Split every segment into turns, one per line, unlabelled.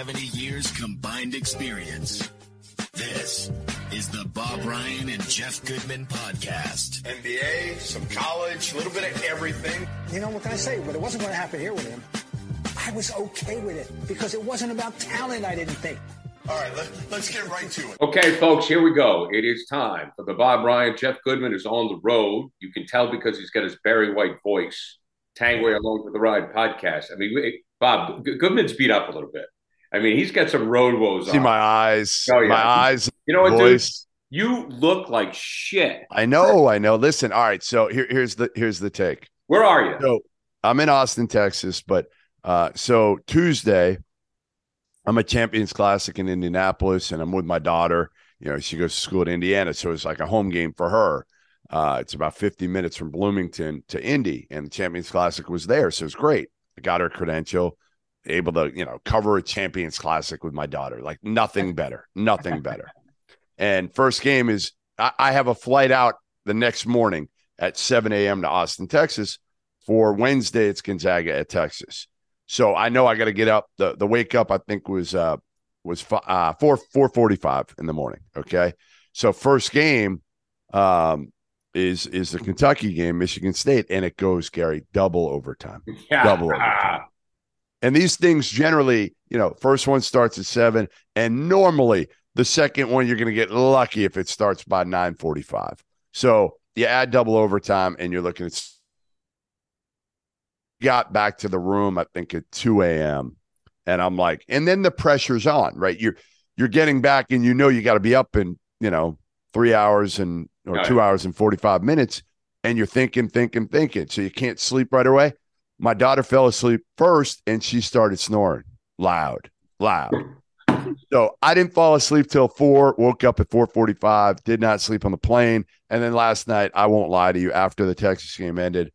70 years combined experience. This is the Bob Ryan and Jeff Goodman podcast.
NBA, some college, a little bit of everything.
You know, what can I say? But it wasn't going to happen here with him. I was okay with it because it wasn't about talent, I didn't think.
All right, let, let's get right to it.
Okay, folks, here we go. It is time for the Bob Ryan. Jeff Goodman is on the road. You can tell because he's got his Barry White voice. Tanguay along for the ride podcast. I mean, Bob Goodman's beat up a little bit. I mean, he's got some road woes.
See
on.
my eyes,
Oh, yeah.
my eyes.
You know what, dude?
voice.
You look like shit.
I know, I know. Listen, all right. So here, here's the here's the take.
Where are you?
So I'm in Austin, Texas, but uh, so Tuesday, I'm at Champions Classic in Indianapolis, and I'm with my daughter. You know, she goes to school at Indiana, so it's like a home game for her. Uh, it's about 50 minutes from Bloomington to Indy, and the Champions Classic was there, so it's great. I got her credential, able to you know cover a Champions Classic with my daughter. Like nothing better, nothing better. And first game is I, I have a flight out the next morning at 7 a.m. to Austin, Texas. For Wednesday, it's Gonzaga at Texas. So I know I got to get up. The the wake up I think was uh was uh four four forty five in the morning. Okay, so first game um is is the Kentucky game, Michigan State, and it goes Gary double overtime.
Yeah.
Double overtime. And these things generally, you know, first one starts at seven, and normally the second one you're going to get lucky if it starts by nine forty five. So you add double overtime, and you're looking at. Got back to the room, I think at two a.m. And I'm like, and then the pressure's on, right? You're you're getting back, and you know you got to be up in you know three hours and or
Right.
two hours and forty five minutes, and you're thinking, thinking, thinking, so you can't sleep right away. My daughter fell asleep first, and she started snoring loud, loud. So I didn't fall asleep till four. Woke up at four forty-five. Did not sleep on the plane, and then last night, I won't lie to you. After the Texas game ended,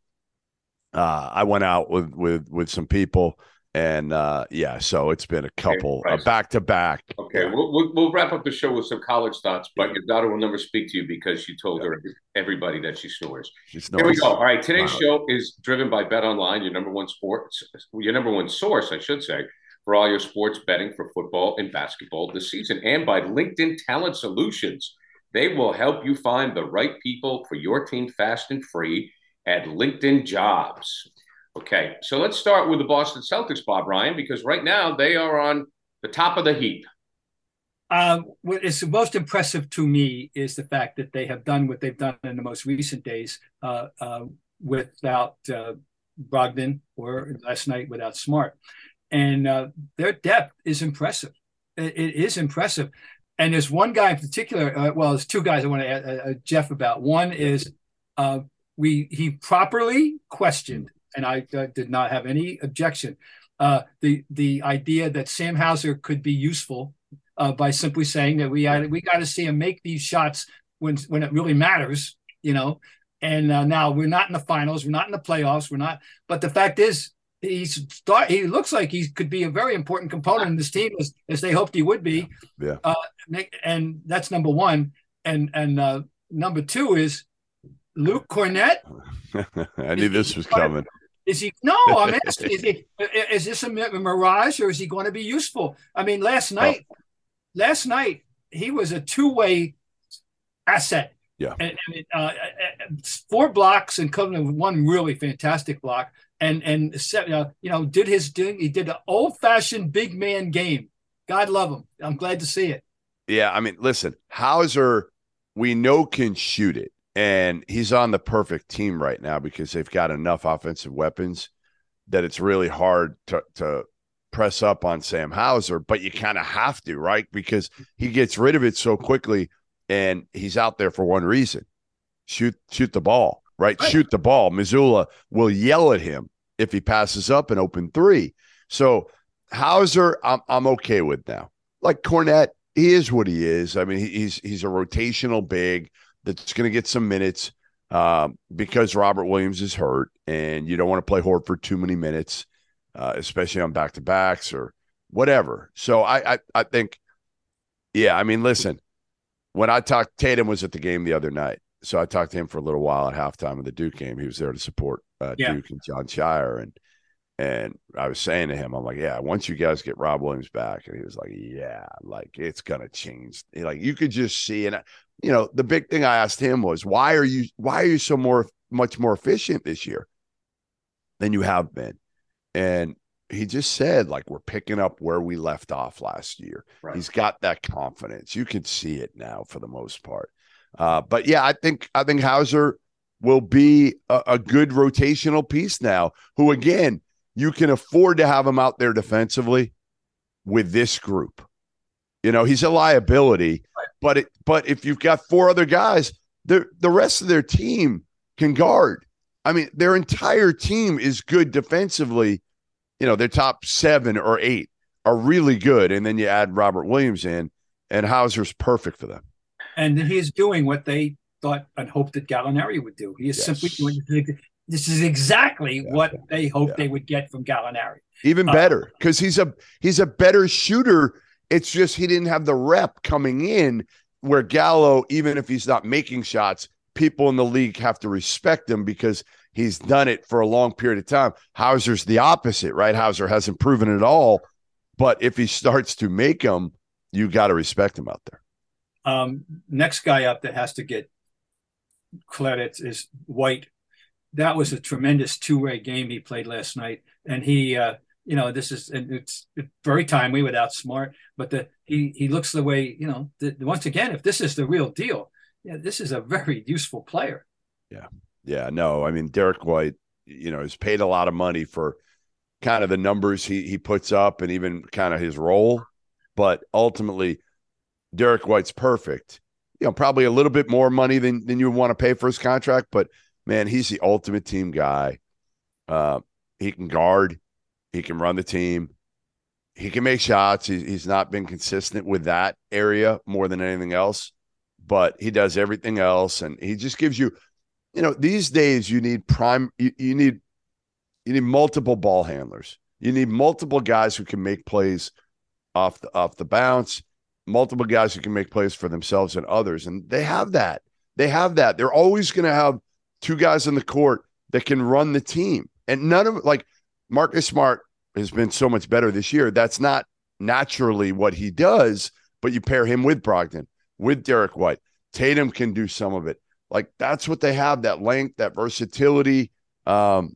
uh, I went out with with with some people, and uh, yeah, so it's been a couple back to back.
Okay, we'll, we'll we'll wrap up the show with some college thoughts, but your daughter will never speak to you because you told her everybody that she snores.
She's
Here we go. All right, today's
Wow.
show is driven by Bet Online, your number one sports, your number one source, I should say, for all your sports betting for football and basketball this season, and by LinkedIn Talent Solutions. They will help you find the right people for your team fast and free at LinkedIn Jobs. Okay, so let's start with the Boston Celtics, Bob Ryan, because right now they are on the top of the heap.
Uh, what is most impressive to me is the fact that they have done what they've done in the most recent days uh, uh, without uh, Brogdon or last night without Smart. And uh, their depth is impressive. It, it is impressive. And there's one guy in particular, uh, well, there's two guys I want to add uh, Jeff about. One is we he properly questioned, and I uh, did not have any objection, uh, the the idea that Sam Hauser could be useful uh, by simply saying that we had, we got to see him make these shots when when it really matters, you know. And uh, now we're not in the finals, we're not in the playoffs, we're not. But the fact is, he's start. He looks like he could be a very important component in this team as, as they hoped he would be.
Yeah.
Uh, and that's number one. And and uh, number two is Luke Kornet.
I knew this was coming.
Is he? No, I'm asking. Is, he, is this a mirage or is he going to be useful? I mean, last night, last night he was a two-way asset.
Yeah.
And, and uh, four blocks and coming with one really fantastic block, and and set, uh, you know did his doing. He did an old-fashioned big man game. God love him. I'm glad to see it.
Yeah, I mean, listen, Hauser, we know can shoot it, and he's on the perfect team right now because they've got enough offensive weapons that it's really hard to to press up on Sam Hauser, but you kind of have to, right? Because he gets rid of it so quickly and he's out there for one reason. Shoot shoot the ball, right?
Right.
Shoot the ball. Mazzulla will yell at him if he passes up an open three. So Hauser, I'm I'm okay with now. Like Kornet, he is what he is. I mean, he, he's he's a rotational big that's going to get some minutes um, because Robert Williams is hurt, and you don't want to play Horford for too many minutes, uh, especially on back to backs or whatever. So I, I I think, yeah. I mean, listen, when I talked, Tatum was at the game the other night, so I talked to him for a little while at halftime of the Duke game. He was there to support uh,
Yeah.
Duke and Jon Scheyer, and and I was saying to him, I'm like, yeah, once you guys get Rob Williams back, and he was like, yeah, like it's gonna change. Like you could just see, and you know, the big thing I asked him was, why are you, why are you so more, much more efficient this year than you have been? And he just said, like, we're picking up where we left off last year.
Right.
He's got that confidence. You can see it now for the most part. Uh, but yeah, I think I think Hauser will be a, a good rotational piece now. Who again, you can afford to have him out there defensively with this group. You know, he's a liability, but it but if you've got four other guys, the the rest of their team can guard. I mean, their entire team is good defensively. You know, their top seven or eight are really good, and then you add Robert Williams in, and Hauser's perfect for them.
and he's doing what they thought and hoped that Gallinari would do. He is
Yes.
simply doing this is exactly
Yeah.
what they hoped
Yeah.
they would get from Gallinari.
Even
Uh,
better because he's a he's a better shooter. It's just he didn't have the rep coming in where Gallo, even if he's not making shots, people in the league have to respect him because he's done it for a long period of time. Hauser's the opposite, right? Hauser hasn't proven it all, but if he starts to make them, you got to respect him out there.
Um, next guy up that has to get credit is White. That was a tremendous two-way game he played last night, and he, uh, you know, this is and it's very timely without smart, but the he he looks the way you know. The, once again, if this is the real deal, yeah, this is a very useful player.
Yeah, yeah. no, I mean Derrick White, you know, has paid a lot of money for kind of the numbers he he puts up and even kind of his role, but ultimately Derrick White's perfect. You know, probably a little bit more money than than you want to pay for his contract, but man, he's the ultimate team guy. Uh, he can guard, he can run the team, he can make shots. He, he's not been consistent with that area more than anything else, but he does everything else, and he just gives you you know these days you need prime you, you need you need multiple ball handlers. You need multiple guys who can make plays off the off the bounce multiple guys who can make plays for themselves and others. And they have that. They have that. They're always going to have two guys on the court that can run the team. And none of like marcus smart has been so much better this year that's not naturally what he does but you pair him with brogdon with derrick white tatum can do some of it like that's what they have that length, that versatility. Um,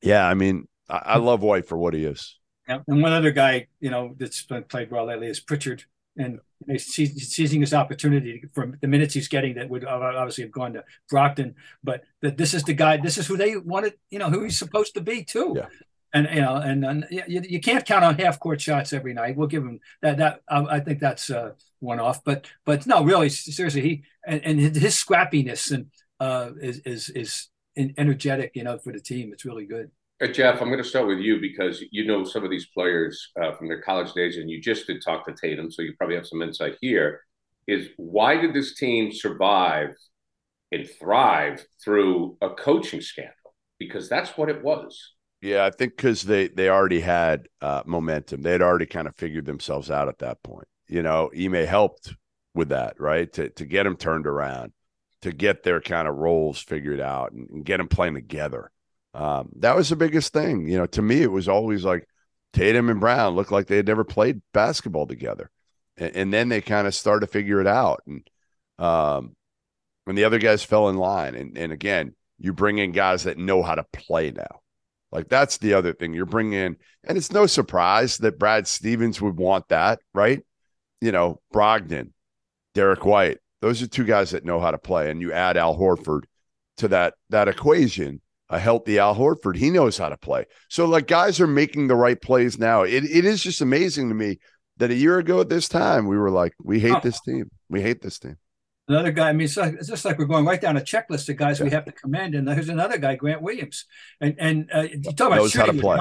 yeah, I mean, I, I love White for what he is.
Yeah, And one other guy, you know, that's been played well lately is Pritchard, and seizing his opportunity from the minutes he's getting that would obviously have gone to Brogdon, but that this is the guy, this is who they wanted, you know, who he's supposed to be too.
Yeah.
And you know, and, and you, you can't count on half court shots every night. We'll give him that. That I, I think that's uh, one off. But but no, really, seriously, he and, and his, his scrappiness and uh, is is is energetic, you know, for the team. It's really good.
Uh, Jeff, I'm going to start with you because you know some of these players uh, from their college days, and you just did talk to Tatum, so you probably have some insight here. Is why did this team survive and thrive through a coaching scandal? Because that's what it was.
Yeah, I think because they they already had uh, momentum. They had already kind of figured themselves out at that point. You know, Ime helped with that, right? To to get them turned around, to get their kind of roles figured out, and, and get them playing together. Um, that was the biggest thing. You know, to me, it was always like Tatum and Brown looked like they had never played basketball together, and, and then they kind of started to figure it out, and um, when the other guys fell in line, and and again, you bring in guys that know how to play now. Like that's the other thing you're bringing in, and it's no surprise that Brad Stevens would want that, right? You know, Brogdon, Derrick White, those are two guys that know how to play, and you add Al Horford to that that equation. a healthy Al Horford. He knows how to play. So like guys are making the right plays now. It it is just amazing to me that a year ago at this time we were like, we hate oh. this team. We hate this team.
Another guy, I mean, it's, like, it's, just like we're going right down a checklist of guys yeah. we have to commend. And there's another guy, Grant Williams. And and uh, you talk about
knows how to play.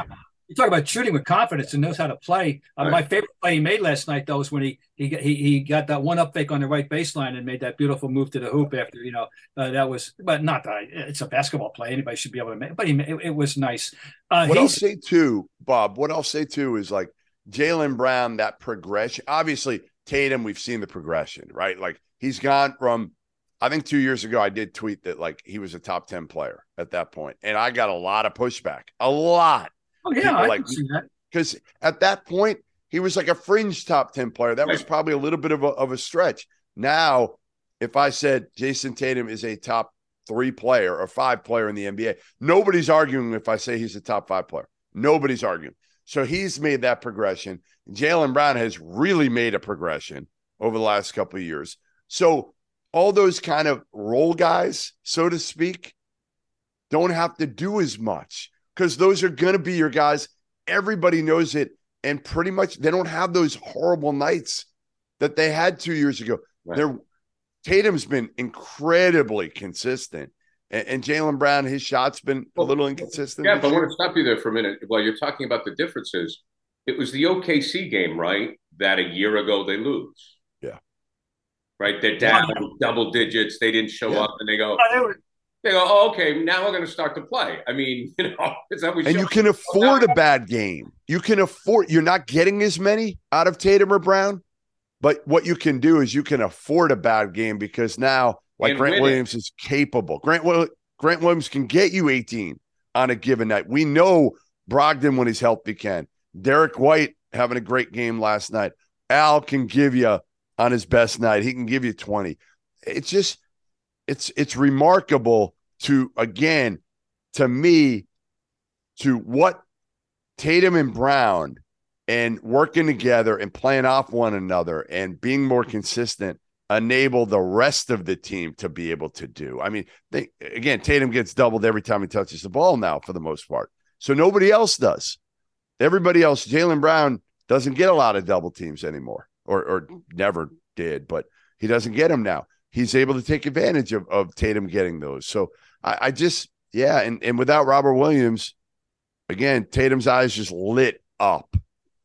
You talk about shooting with confidence and knows how to play. Uh, right. My favorite play he made last night, though, was when he he he, he got that one up fake on the right baseline and made that beautiful move to the hoop after you know uh, that was, but not that it's a basketball play. Anybody should be able to make, but he it, it was nice.
Uh, what I'll say too, Bob. What I'll say too is like Jaylen Brown, that progression. Obviously, Tatum, we've seen the progression, right? Like he's gone from. I think two years ago, I did tweet that like he was a top 10 player at that. And I got a lot of pushback, a lot
Oh yeah, I like, see that.
Because at that point, he was like a fringe top 10 player. That was probably a little bit of a, of a stretch. Now, if I said Jayson Tatum is a top three player or five player in the NBA, nobody's arguing if I say he's a top five player. Nobody's arguing. So he's made that progression. Jaylen Brown has really made a progression over the last couple of years. So all those kind of role guys, so to speak, don't have to do as much because those are going to be your guys. Everybody knows it. And pretty much they don't have those horrible nights that they had two years ago. Right. They're, Tatum's been incredibly consistent. And, and Jaylen Brown, his shot's been a little inconsistent.
Yeah, but I want to stop you there for a minute. While you're talking about the differences, it was the OKC game, right? That a year ago they lose.
Yeah.
Right? They're down yeah. double digits. They didn't show yeah. up and they go, oh, they were, they go, oh, okay, now we're going to start to play. I mean, you know, is that we
and you can afford a bad game. You can afford. You're not getting as many out of Tatum or Brown, but what you can do is you can afford a bad game because now, like and Grant Williams it. is capable. Grant Grant Williams can get you 18 on a given night. We know Brogdon when he's healthy can. Derrick White having a great game last night. Al can give you on his best night. He can give you 20. It's just it's it's remarkable to again to me to what Tatum and Brown and working together and playing off one another and being more consistent enable the rest of the team to be able to do. I mean, they again, Tatum gets doubled every time he touches the ball now for the most part. So nobody else does. Everybody else, Jaylen Brown doesn't get a lot of double teams anymore, or or never did, but he doesn't get them now he's able to take advantage of, of Tatum getting those. So I, I just, yeah. And, and without Robert Williams, again, Tatum's eyes just lit up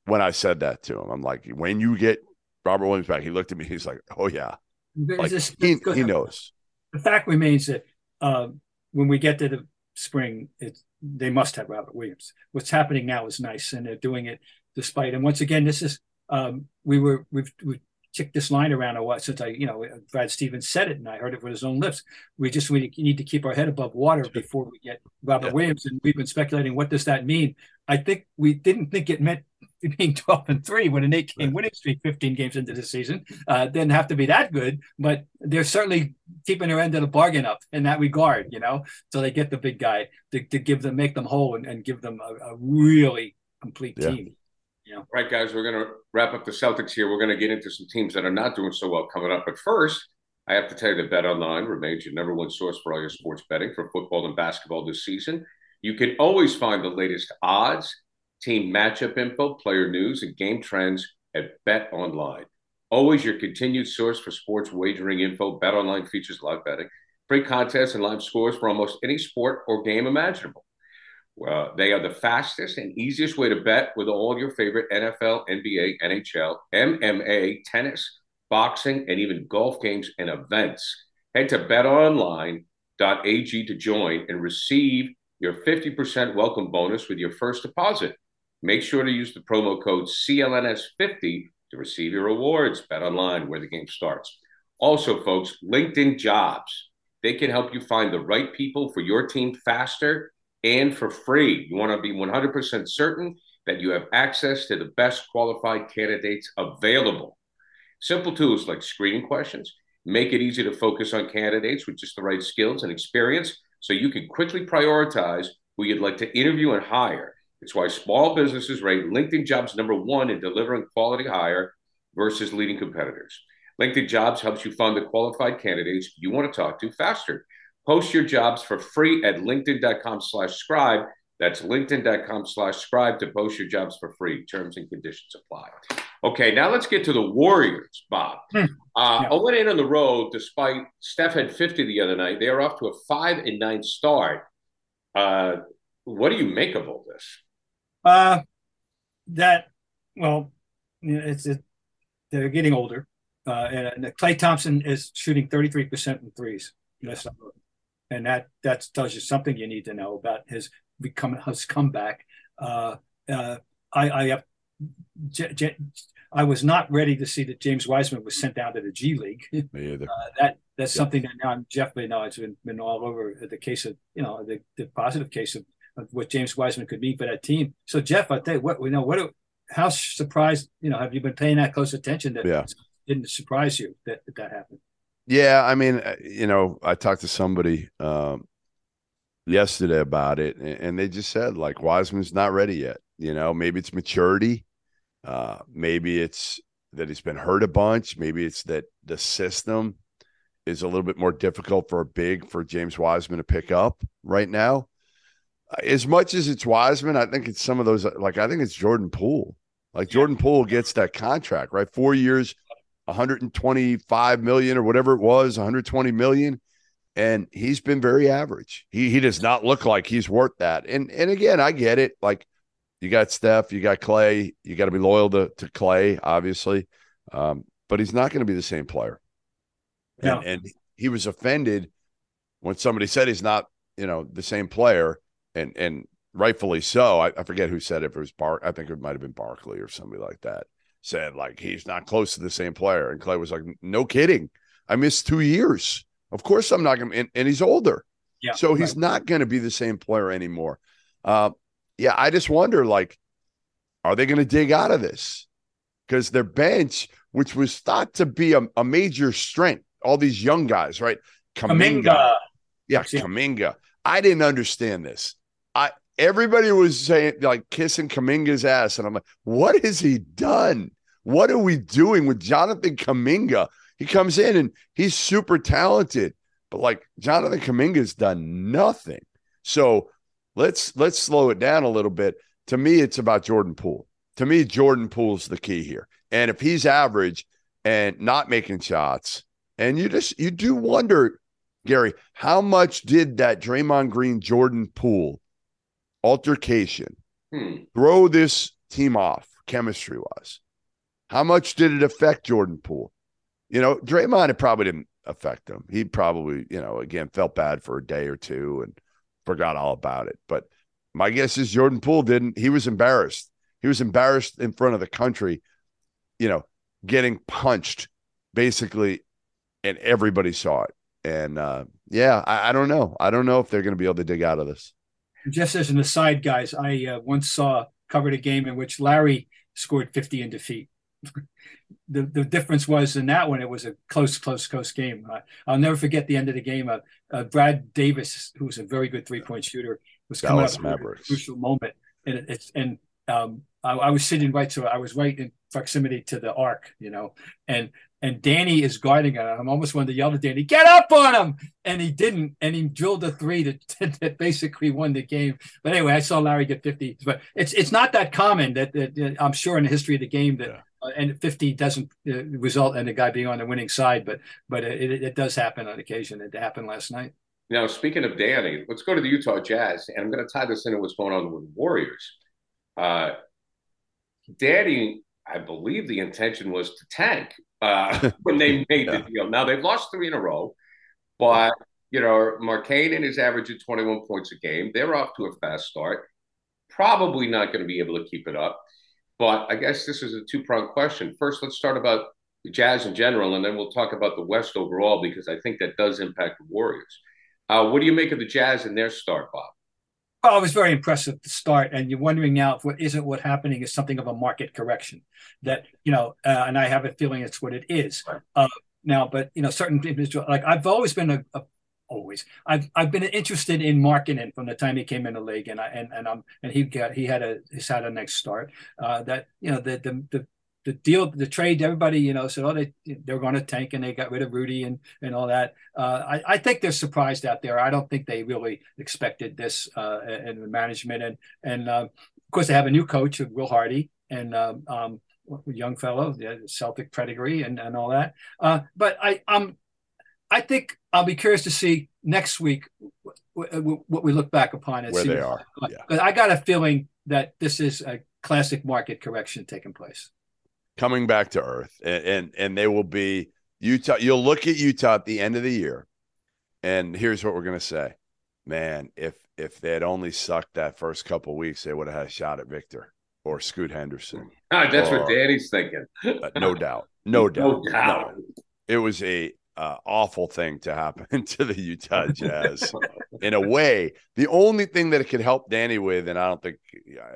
when I said that to him. I'm like, when you get Robert Williams back, he looked at me, he's like, oh, yeah. Like, just, he, he knows.
The fact remains that uh, when we get to the spring, it, they must have Robert Williams. What's happening now is nice, and they're doing it despite. And once again, this is um, we were we've, we've kicked this line around a while since I, you know, Brad Stevens said it and I heard it with his own lips. We just we need to keep our head above water before we get Robert yeah. Williams. And we've been speculating what does that mean? I think we didn't think it meant being 12 and 3 when an eight game winning streak 15 games into the season uh, didn't have to be that good but they're certainly keeping their end of the bargain up in that regard you know so they get the big guy to, to give them make them whole and, and give them a, a really complete yeah. team
yeah. Right, guys, we're going to wrap up the Celtics here. We're going to get into some teams that are not doing so well coming up. But first, I have to tell you that Bet Online remains your number one source for all your sports betting for football and basketball this season. You can always find the latest odds, team matchup info, player news, and game trends at Bet Online. Always your continued source for sports wagering info. Bet Online features live betting, free contests, and live scores for almost any sport or game imaginable. They are the fastest and easiest way to bet with all your favorite NFL, NBA, NHL, MMA, tennis, boxing, and even golf games and events. Head to betonline.ag to join and receive your 50% welcome bonus with your first deposit. Make sure to use the promo code CLNS50 to receive your rewards. Bet online where the game starts. Also, folks, LinkedIn Jobs. They can help you find the right people for your team faster and for free. You want to be 100% certain that you have access to the best qualified candidates available. Simple tools like screening questions make it easy to focus on candidates with just the right skills and experience so you can quickly prioritize who you'd like to interview and hire. It's why small businesses rate LinkedIn jobs number one in delivering quality hire versus leading competitors. LinkedIn jobs helps you find the qualified candidates you want to talk to faster. Post your jobs for free at linkedin.com slash scribe. That's linkedin.com slash scribe to post your jobs for free. Terms and conditions apply. Okay, now let's get to the Warriors, Bob.
Hmm.
Uh,
Yeah.
0 8 on the road, despite Steph had 50 the other night. They are off to a 5 and 9 start. Uh, what do you make of all this?
Uh, that well, it's it, they're getting older, uh, and, Klay Thompson is shooting thirty three percent in threes. That's not good. And that that tells you something you need to know about his become his comeback. Uh, uh, I I have. J- J- I was not ready to see that James Wiseman was sent down to the G League.
Me either.
Uh, that that's
Yeah.
something that now Jeff may know. It's been, been all over the case of you know the, the positive case of, of what James Wiseman could mean for that team. So Jeff, I think what we know what how surprised you know have you been paying that close attention that
Yeah.
didn't surprise you that that, that happened?
Yeah, I mean, uh, you know, I talked to somebody um, yesterday about it, and, and they just said like Wiseman's not ready yet. You know, maybe it's maturity, uh, maybe it's that he's been hurt a bunch, maybe it's that the system is a little bit more difficult for a big for James Wiseman to pick up right now. As much as it's Wiseman, I think it's some of those like I think it's Jordan Poole. Like Jordan Poole gets that contract, right? Four years, 125 million or whatever it was, 120 million. And he's been very average. He he does not look like he's worth that. And and again, I get it. Like you got Steph, you got Klay, you got to be loyal to, to Klay, obviously. Um, but he's not going to be the same player. And,
No.
and he was offended when somebody said he's not, you know, the same player, and and rightfully so. I, I forget who said it. If it was Bar, I think it might have been Barkley or somebody like that. Said like he's not close to the same player, and Klay was like, "No kidding, I missed two years. Of course I'm not going to." And, and he's older,
Yeah,
so he's
right.
not going to be the same player anymore. Uh, yeah, I just wonder, like, are they going to dig out of this? Because their bench, which was thought to be a, a major strength, all these young guys, right?
Kuminga.
Yeah,
Yeah.
Kuminga. I didn't understand this. I everybody was saying like kissing Kuminga's ass, and I'm like, what has he done? What are we doing with Jonathan Kuminga? He comes in and he's super talented, but like Jonathan Kuminga's done nothing. So let's let's slow it down a little bit. To me, it's about Jordan Poole. To me, Jordan Poole's the key here. And if he's average and not making shots, and you just you do wonder Gary, how much did that Draymond Green Jordan Poole altercation
Hmm.
throw this team off chemistry wise? How much did it affect Jordan Poole? You know, Draymond, it probably didn't affect him. He probably, you know, again, felt bad for a day or two and forgot all about it. But my guess is Jordan Poole didn't. He was embarrassed. He was embarrassed in front of the country, you know, getting punched basically, and everybody saw it. And uh, yeah, I, I don't know. I don't know if they're going to be able to dig out of this.
Just as an aside, guys, I uh, once saw covered a game in which Larry scored 50 in defeat. The the difference was in that one, it was a close, close, close game. I, I'll never forget the end of the game. Uh, uh, Brad Davis, who was a very good three point shooter, was coming
Dallas
up with a crucial moment, and it, it's and um, I, I was sitting right to I was right in proximity to the arc, you know, and and Danny is guarding it. I'm almost wanted to yell to Danny, "Get up on him!" And he didn't, and he drilled a three that, that basically won the game. But anyway, I saw Larry get 50. But it's it's not that common that, that, that I'm sure in the history of the game that
Yeah.
And 50 doesn't uh, result in the guy being on the winning side. But but it, it, it does happen on occasion. It happened last night.
Now, speaking of Danny, let's go to the Utah Jazz, and I'm going to tie this into what's going on with the Warriors. Uh, Danny, I believe the intention was to tank uh, when they made
Yeah.
the deal. Now they've lost three in a row, but you know, Markkanen is averaging 21 points a game. They're off to a fast start. Probably not going to be able to keep it up. But I guess this is a two pronged question. First, let's start about the Jazz in general, and then we'll talk about the West overall because I think that does impact the Warriors. Uh, what do you make of the Jazz and their start, Bob?
Oh, it was very impressive to start, and you're wondering now if what isn't what happening is something of a market correction. That you know, uh, and I have a feeling it's what it is
Right.
uh, now. But you know, certain individual like I've always been a, a always I've I've been interested in Markkanen from the time he came in the league, and I and and I'm and he got he had a he's had a next start. Uh, that you know the the the the deal, the trade, everybody, you know, said, oh, they they're going to tank, and they got rid of Rudy and and all that. Uh, I, I think they're surprised out there. I don't think they really expected this uh, in the management, and and uh, of course they have a new coach, Will Hardy, and um, um, young fellow, the Celtic pedigree, and and all that. Uh, but I um I think I'll be curious to see next week what we look back upon and
where
see
they are.
Yeah. But I got a feeling that this is a classic market correction taking place.
Coming back to earth, and and, and they will be Utah. You'll look at Utah at the end of the year, and here's what we're gonna say, man. If if they had only sucked that first couple weeks, they would have had a shot at Victor or Scoot Henderson.
Ah, that's
or,
what Danny's thinking.
uh, no doubt, no doubt,
no doubt.
No. It was a uh, awful thing to happen to the Utah Jazz. in a way, the only thing that it could help Danny with, and I don't think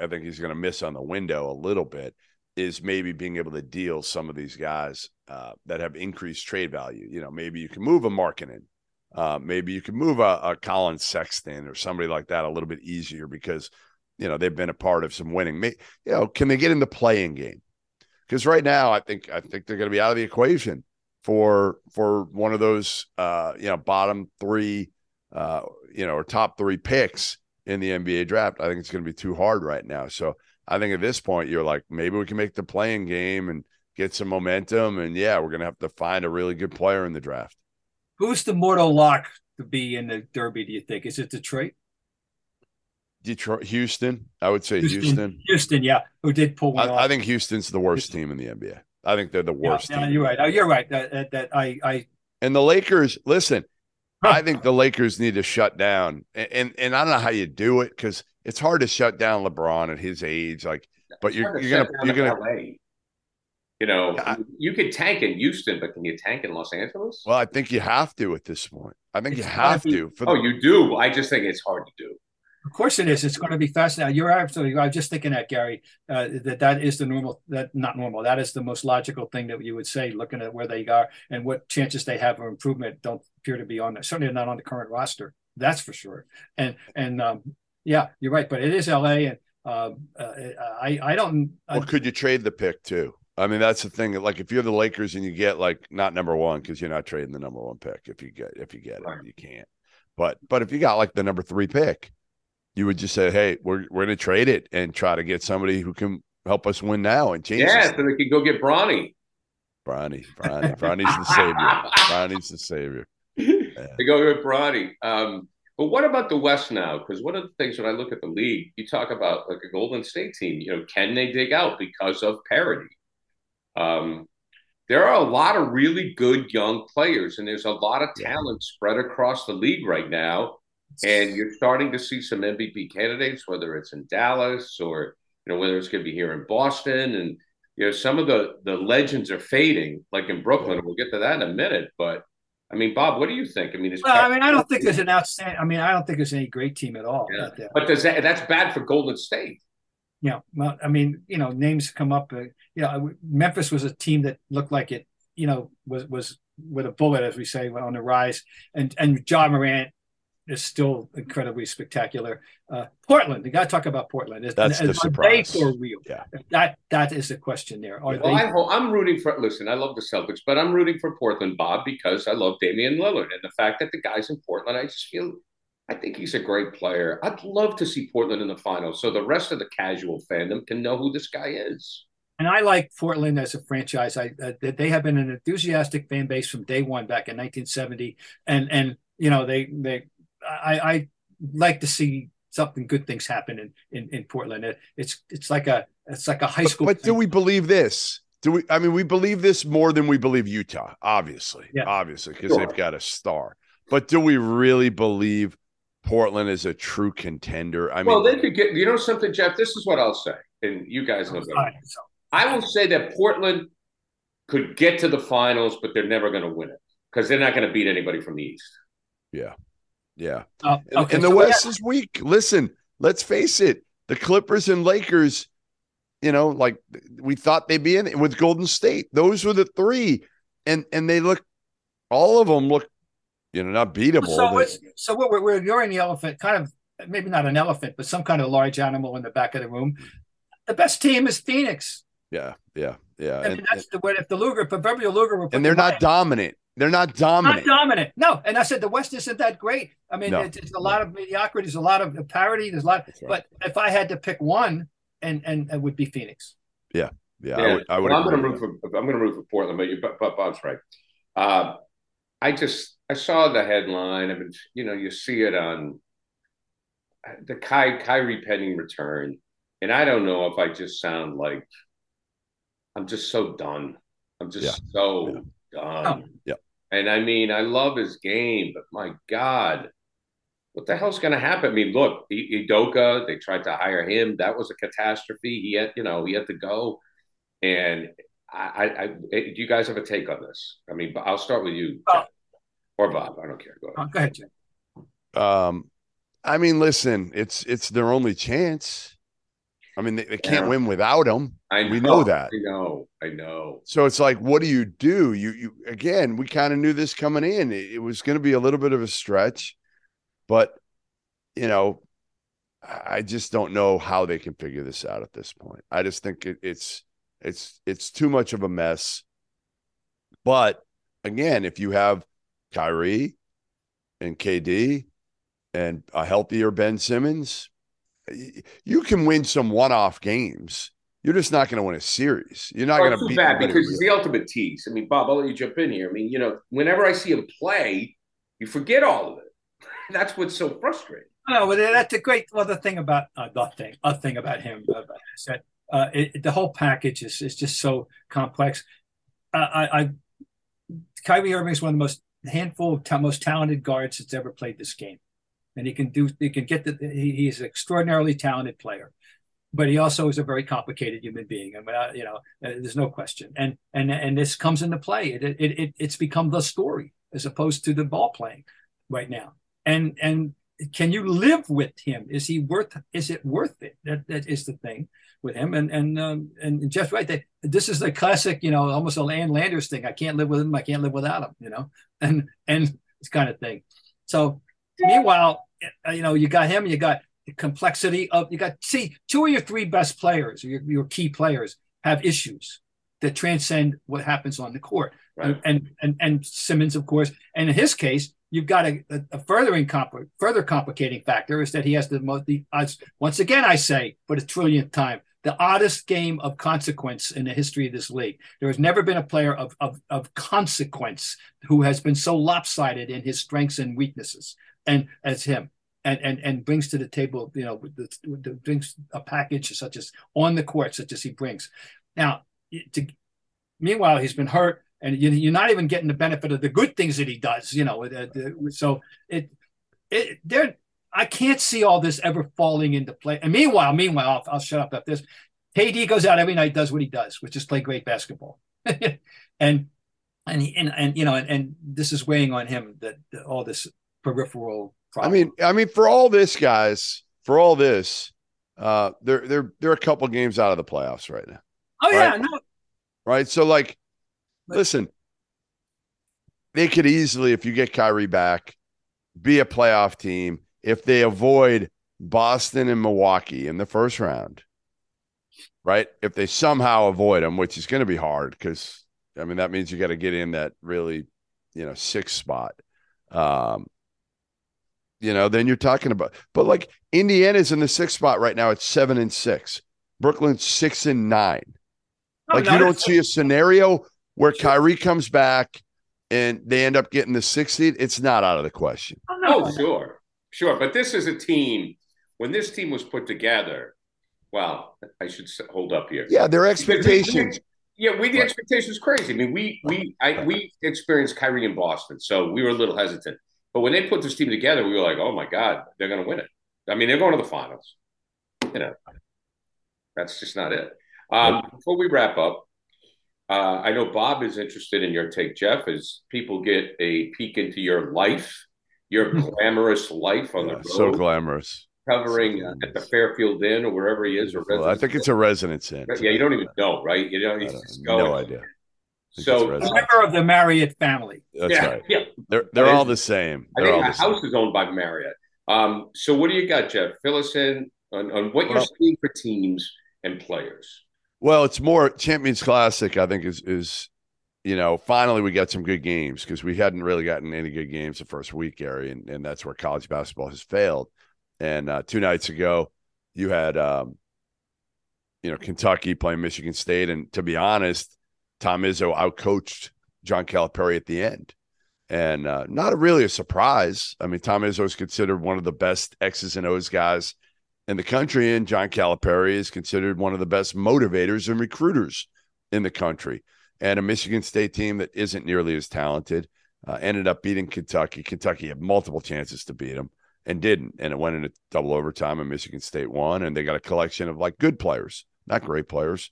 I think he's going to miss on the window a little bit, is maybe being able to deal some of these guys uh, that have increased trade value. You know, maybe you can move a Markkanen. Uh, maybe you can move a, a Collin Sexton or somebody like that a little bit easier because you know they've been a part of some winning. May, You know, can they get in the playing game? Because right now, I think I think they're going to be out of the equation for for one of those uh, you know bottom three uh, you know or top three picks in the NBA draft. I think it's going to be too hard right now. So I think at this point you're like maybe we can make the playing game and get some momentum. And yeah, we're going to have to find a really good player in the draft.
Who's the mortal lock to be in the Derby? Do you think is it Detroit?
Detroit, Houston. I would say
Houston.
Houston.
Houston, yeah, who did pull one
I. I think Houston's the worst team in the NBA. I think they're the worst.
Yeah, yeah, you're right. Oh, you're right. That, that, that I, I,
And the Lakers, listen, I think the Lakers need to shut down. And and, and I don't know how you do it because it's hard to shut down LeBron at his age. Like, but you're you're gonna you're gonna.
LA. You know,
I-
you could tank in Houston, but can you tank in Los Angeles?
Well, I think you have to at this point. I think you have
gotta be-
to. For oh, the,
Oh, you do. I just think it's hard to do.
Of course it is. It's going to be fascinating. You're absolutely. I was just thinking that Gary, uh, that that is the normal. That not normal. That is the most logical thing that you would say, looking at where they are and what chances they have of improvement. Don't appear to be on. Certainly not on the current roster. That's for sure. And and um, yeah, you're right. But it is L.A. and um, uh, I I don't. I,
well, could you trade the pick too? I mean, that's the thing. Like, if you're the Lakers and you get like not number one because you're not trading the number one pick. If you get if you get
Right.
it, you can't. But but if you got like the number three pick, you would just say, "Hey, we're we're going to trade it and try to get somebody who can help us win now and change."
Yeah,
this
so they could go get Bronny.
Bronny, Bronny, Bronny's the savior. Bronny's the savior.
They go get Bronny. Um, but what about the West now? Because one of the things when I look at the league, you talk about like a Golden State team. You know, can they dig out because of parity? Um, there are a lot of really good young players, and there's a lot of
Yeah.
talent spread across the league right now. And you're starting to see some MVP candidates, whether it's in Dallas or you know whether it's going to be here in Boston, and you know some of the the legends are fading, like in Brooklyn. We'll get to that in a minute, but I mean, Bob, what do you think? I mean,
well, I mean, I don't think there's an outstanding. I mean, I don't think there's any great team at all.
Yeah.
there.
But does that that's bad for Golden State?
Yeah. well, I mean, you know, names come up. Uh, you know, Memphis was a team that looked like it, you know, was was with a bullet, as we say, on the rise. And and Ja Morant is still incredibly spectacular. Uh, Portland, we got to talk about Portland. Is,
That's the
are they
surprise.
for real?
Yeah.
that that is the question there. Are
Well,
they?
I ho- I'm rooting for. Listen, I love the Celtics, but I'm rooting for Portland, Bob, because I love Damian Lillard and the fact that the guy's in Portland. I just feel, I think he's a great player. I'd love to see Portland in the finals, so the rest of the casual fandom can know who this guy is.
And I like Portland as a franchise. I uh, they have been an enthusiastic fan base from day one back in 1970, and and you know they they I, I like to see something good things happen in in, in Portland. It, it's it's like a it's like a high school.
but do we believe this? Do we? I mean, we believe this more than we believe Utah, obviously.
Yeah.
Obviously, because
Sure.
they've got a star. But do we really believe Portland is a true contender? I mean,
well, they could get. You know something, Jeff? This is what I'll say, and you guys know better.
So,
I will say that Portland could get to the finals, but they're never going to win it because they're not going to beat anybody from the East.
yeah, yeah.
uh,
And,
okay,
and the
so
West is weak. Listen, let's face it. The Clippers and Lakers, you know, like we thought they'd be in it with Golden State. Those were the three, and and they look, all of them look, you know, not beatable.
So, so what we're, we're ignoring the elephant, kind of maybe not an elephant, but some kind of large animal in the back of the room. The best team is Phoenix.
Yeah, yeah, yeah.
I mean,
And,
that's the way if the Luger, proverbial Luger, were
and they're not dominant. They're not dominant.
not
dominant.
dominant. No, and I said the West isn't that great. I mean,
No.
it's, it's a lot of mediocrity. There's a lot of parity. There's a lot.
That's right.
But if I had to pick one, and and it would be Phoenix.
Yeah, Yeah. I would. I would
Well, I'm going to
with
root for. I'm going to root for Portland, but, you, but, but Bob's right. Uh, I just I saw the headline. I mean, you know, you see it on the Ky, Kyrie pending return, and I don't know if I just sound like I'm just so done. I'm just
Yeah.
so done.
Oh.
Yeah.
And I mean, I love his game, but my God, what the hell's going to happen? I mean, look, I- Udoka, they tried to hire him. That was a catastrophe. He had, you know, he had to go. And I, I, I do you guys have a take on this? I mean, I'll start with you,
Oh.
Or Bob. I don't care. Go
Oh,
ahead.
go ahead, Jim.
Um, I mean, listen, it's it's their only chance. I mean, they, they can't
Yeah.
win without him.
I
We know that.
I know. I know.
So it's like, what do you do? You you again, we kind of knew this coming in. It, it was going to be a little bit of a stretch, but you know, I just don't know how they can figure this out at this point. I just think it, it's it's it's too much of a mess. But again, if you have Kyrie and KD and a healthier Ben Simmons, you can win some one-off games. You're just not going to win a series. You're not
Oh,
going
it's
to
too
beat
bad because
real.
it's the ultimate tease. I mean, Bob, I'll let you jump in here. I mean, you know, whenever I see him play, you forget all of it. That's what's so frustrating.
No, but that's a great. Well, the thing about uh, the thing, a thing about him uh, is that uh, it, the whole package is is just so complex. Uh, I, I, Kyrie Irving is one of the most handful of ta- most talented guards that's ever played this game, and he can do. He can get the. He, he's an extraordinarily talented player, but he also is a very complicated human being. I mean, uh, you know, uh, there's no question. And and and this comes into play. It, it it it's become the story as opposed to the ball playing right now. And and can you live with him? Is he worth? Is it worth it? That that is the thing with him. And and um, and Jeff's right. That this is the classic, you know, almost a Land Landers thing. I can't live with him. I can't live without him. You know, and and this kind of thing. So meanwhile, uh, you know, you got him. You got the complexity of you got see two of your three best players, your your key players, have issues that transcend what happens on the court.
Right.
And and and Simmons, of course, and in his case, you've got a, a, furthering compl- further complicating factor is that he has the most the odds. Once again, I say for the trillionth time, the oddest game of consequence in the history of this league. There has never been a player of of, of consequence who has been so lopsided in his strengths and weaknesses, and as him. And, and and brings to the table, you know, the, the, brings a package such as on the court, such as he brings. Now, to, meanwhile, he's been hurt and you, are not even getting the benefit of the good things that he does. You know, uh, the, so it it there. I can't see all this ever falling into play. And meanwhile, meanwhile, I'll, I'll shut up about this. KD goes out every night, does what he does, which is play great basketball, and and he, and and you know, and, and this is weighing on him that all this peripheral. Problem.
I mean, I mean, for all this, guys, for all this, uh, they're they're they're a couple games out of the playoffs right now.
oh yeah,
right.
no,
right? So, like,
But-
listen, they could easily, if you get Kyrie back, be a playoff team if they avoid Boston and Milwaukee in the first round, right? If they somehow avoid them, which is going to be hard because I mean that means you got to get in that really, you know, sixth spot. Um, you know, then you're talking about, but like Indiana's in the sixth spot right now at seven and six. Brooklyn's six and nine.
no,
Like
no,
you don't see a scenario where Kyrie comes back and they end up getting the sixth seed. It's not out of the question.
oh, no.
Oh, sure, sure. But this is a team. When this team was put together, well, I should hold up here.
Yeah, their expectations.
Yeah, we the
Right.
expectations crazy. I mean, we we I we experienced Kyrie in Boston, so we were a little hesitant. But when they put this team together, we were like, "Oh my God, they're going to win it." I mean, they're going to the finals. You know, that's just not it. Um, before we wrap up, uh, I know Bob is interested in your take, Jeff, as people get a peek into your life, your glamorous life on the
Yeah,
road,
so glamorous.
covering uh, at the Fairfield Inn or wherever he is. Or
Well, I think it's a residence in.
yeah, you don't even know, right? You don't
I
just go.
no idea. Think
So
a member of the Marriott family.
That's
yeah,
right.
yeah.
They're they're all the same.
I
They're
think
all
the
the same.
house is owned by Marriott. Um, so what do you got, Jeff? Fill us in on, on what you're seeing for teams and players.
Well, it's more Champions Classic. I think is is you know finally we got some good games because we hadn't really gotten any good games the first week, Gary, and and that's where college basketball has failed. And uh, two nights ago, you had um, you know Kentucky playing Michigan State, and to be honest, Tom Izzo outcoached John Calipari at the end, and uh, not a, really a surprise. I mean, Tom Izzo is considered one of the best X's and O's guys in the country, and John Calipari is considered one of the best motivators and recruiters in the country. And a Michigan State team that isn't nearly as talented uh, ended up beating Kentucky. Kentucky had multiple chances to beat them and didn't, and it went into double overtime, and Michigan State won. And they got a collection of like good players, not great players.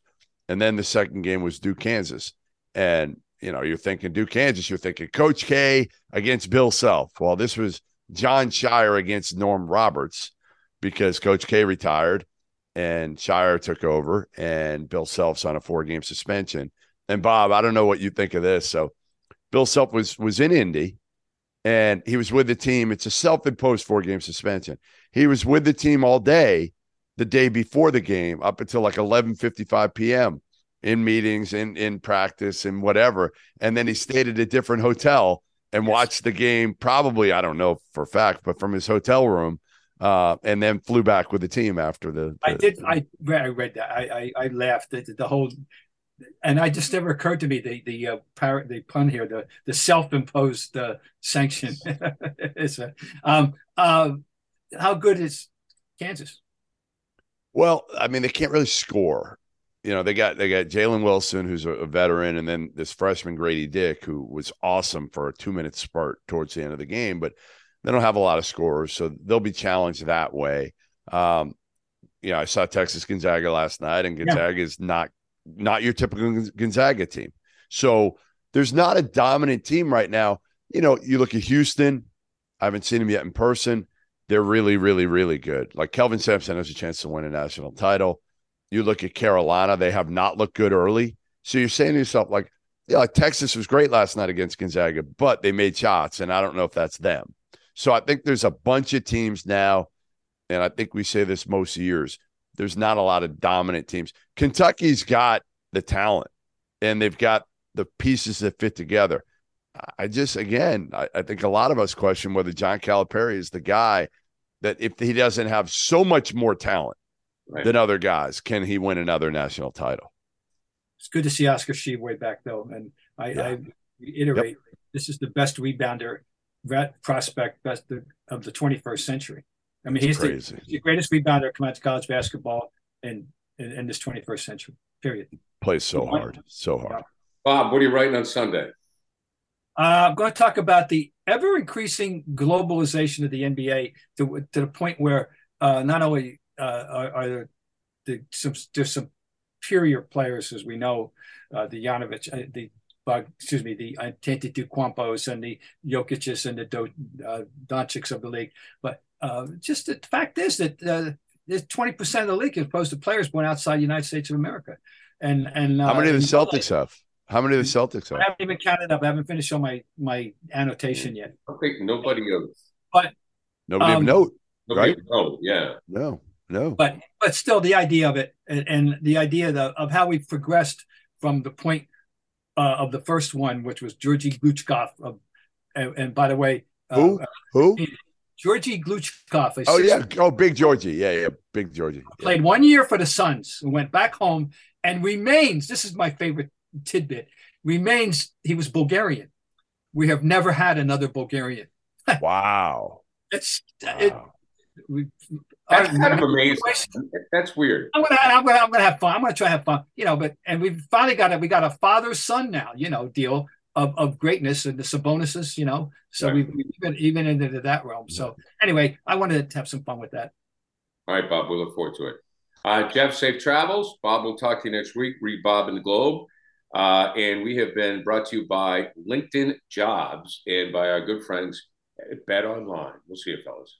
And then the second game was Duke, Kansas, and you know you're thinking Duke, Kansas, you're thinking Coach K against Bill Self. Well, this was Jon Scheyer against Norm Roberts because Coach K retired and Scheyer took over, and Bill Self's on a four game suspension. And Bob, I don't know what you think of this. So Bill Self was was in Indy and he was with the team. It's a self-imposed four-game suspension. He was with the team all day the day before the game up until like 11:55 p.m. in meetings, in in practice and whatever. And then he stayed at a different hotel and yes. watched the game probably I don't know for fact, but from his hotel room uh, and then flew back with the team after the. the
I did. I read, I read that. I I, I laughed. The, the, whole, and I just never occurred to me the the uh, par- the pun here the the self imposed uh, sanction. it's a, um uh, how good is Kansas?
Well, I mean, they can't really score. You know, they got they got Jalen Wilson, who's a, a veteran, and then this freshman Grady Dick, who was awesome for a two minute spurt towards the end of the game, but they don't have a lot of scorers, so they'll be challenged that way. Um, you know, I saw Texas Gonzaga last night, and Gonzaga yeah. is not not your typical Gonzaga team. So there's not a dominant team right now. You know, you look at Houston. I haven't seen them yet in person. They're really, really, really good. Like Kelvin Sampson has a chance to win a national title. You look at Carolina; they have not looked good early. So you're saying to yourself, like, yeah, like Texas was great last night against Gonzaga, but they made shots, and I don't know if that's them. So I think there's a bunch of teams now, and I think we say this most years. There's not a lot of dominant teams. Kentucky's got the talent, and they've got the pieces that fit together. I just, again, I, I think a lot of us question whether John Calipari is the guy that if he doesn't have so much more talent right. than other guys, can he win another national title?
It's good to see Oscar Tshiebwe back, though. And I, yeah. I reiterate, yep. this is the best rebounder prospect best of the 21st century. I mean, he's the, the, greatest rebounder come out to college basketball in, in, in this 21st century. Period.
Plays so hard, so hard.
Bob, what are you writing on Sunday?
Uh, I'm going to talk about the ever increasing globalization of the NBA to, to the point where uh, not only uh, are, are, there the, some there's some superior players as we know, uh, the Yanovich, uh, the excuse me, the Antetokounmpos and the Jokic's and the Do, uh, Doncic's of the league. But uh, just the fact is that uh, there's 20% of the league as opposed to players born outside the United States of America. And and
how many of the Celtics have? How many of the Celtics are?
I haven't even counted up. I haven't finished on my my annotation yet.
I think nobody else.
But
nobody um, note.
Nobody right? No, yeah.
No, no.
But but still, the idea of it and, and the idea of, of how we've progressed from the point uh, of the first one, which was Georgi Glouchkov. Of, and, and, by the way,
uh, who? Uh, who?
Georgi Glouchkov.
Oh yeah. Oh, Big Georgie. Yeah, yeah. Big Georgie. Yeah.
Played one year for the Suns and went back home and remains. This is my favorite tidbit. Remains. He was Bulgarian. We have never had another Bulgarian.
wow.
It's wow. it. We,
that's kind of amazing. That's weird.
I'm gonna, I'm gonna, I'm gonna have fun. I'm gonna try to have fun. You know, but and we've finally got it. We got a father son now. You know, deal of, of greatness and the Sabonises. You know, so right. we've, we've even even into that realm. So anyway, I wanted to have some fun with that.
All right, Bob. We look forward to it. Uh, Jeff, safe travels. Bob, we'll talk to you next week. Read Bob in the Globe. Uh, and we have been brought to you by LinkedIn Jobs and by our good friends at Bet Online. We'll see you, fellas.